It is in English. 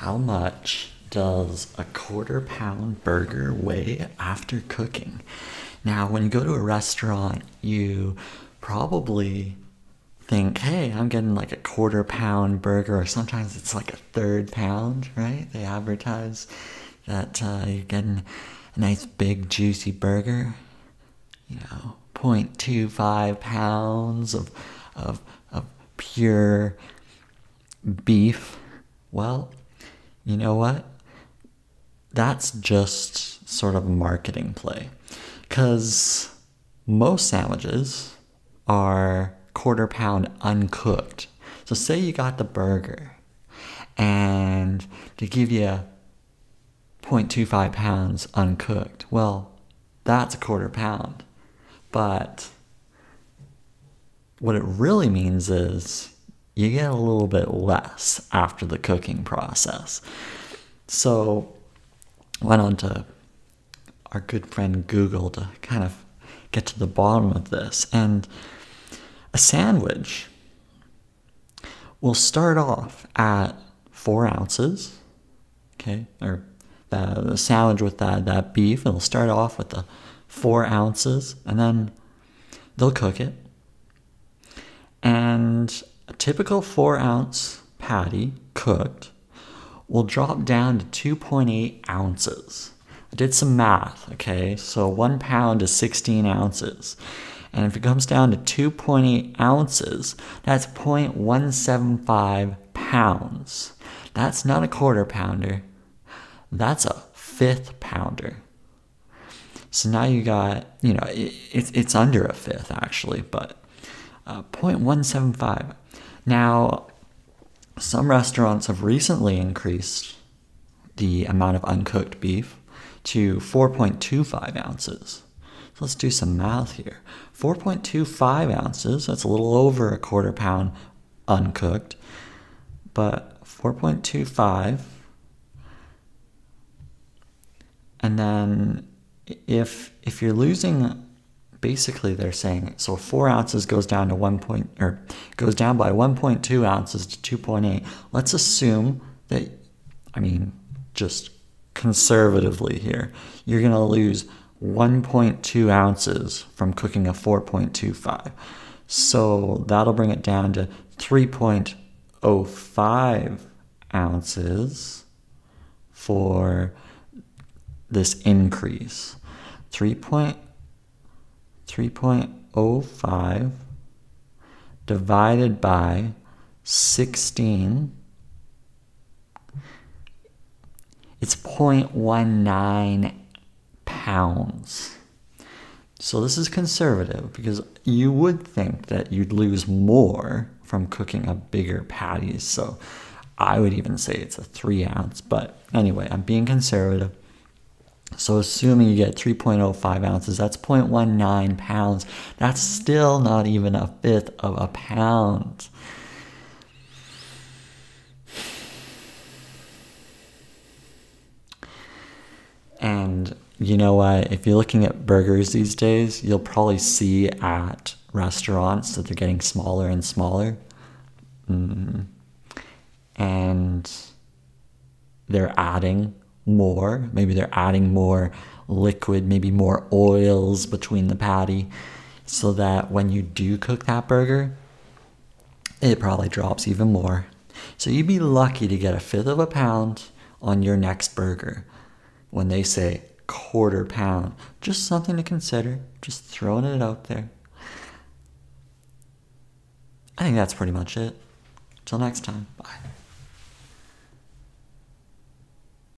How much does a quarter pound burger weigh after cooking? Now, when you go to a restaurant, you probably think, hey, I'm getting like a quarter pound burger, or sometimes it's like a third pound, right? They advertise that uh, you're getting a nice big juicy burger, you know, 0.25 pounds of, of, of pure beef. Well, you know what? That's just sort of a marketing play. Because most sandwiches are quarter pound uncooked. So, say you got the burger, and to give you 0.25 pounds uncooked, well, that's a quarter pound. But what it really means is you get a little bit less after the cooking process. So, went on to our good friend Google to kind of get to the bottom of this. And a sandwich will start off at four ounces, okay, or the, sandwich with that, that beef, it'll start off with the four ounces, and then they'll cook it. And a typical four ounce patty cooked will drop down to 2.8 ounces. I did some math, okay? So one pound is 16 ounces. And if it comes down to 2.8 ounces, that's 0.175 pounds. That's not a quarter pounder, that's a fifth pounder. So now you got, you know, it, it's, it's under a fifth actually, but uh, 0.175. Now, some restaurants have recently increased the amount of uncooked beef to 4.25 ounces. So let's do some math here. 4.25 ounces, that's a little over a quarter pound uncooked, but 4.25. And then if if you're losing basically they're saying so four ounces goes down to one point or goes down by 1.2 ounces to 2.8 let's assume that i mean just conservatively here you're going to lose 1.2 ounces from cooking a 4.25 so that'll bring it down to 3.05 ounces for this increase 3.05 divided by 16 it's 0.19 pounds. So this is conservative because you would think that you'd lose more from cooking a bigger patty. So i would even say it's a three ounce but anyway i'm being conservative so assuming you get 3.05 ounces, that's 0.19 pounds. That's still not even a fifth of a pound. And you know what? If you're looking at burgers these days, you'll probably see at restaurants that they're getting smaller and smaller. Mm. And they're adding more. Maybe they're adding more liquid, maybe more oils between the patty, so that when you do cook that burger, it probably drops even more. So you'd be lucky to get a fifth of a pound on your next burger when they say quarter pound. Just something to consider, just throwing it out there. I think that's pretty much it. Till next time, bye.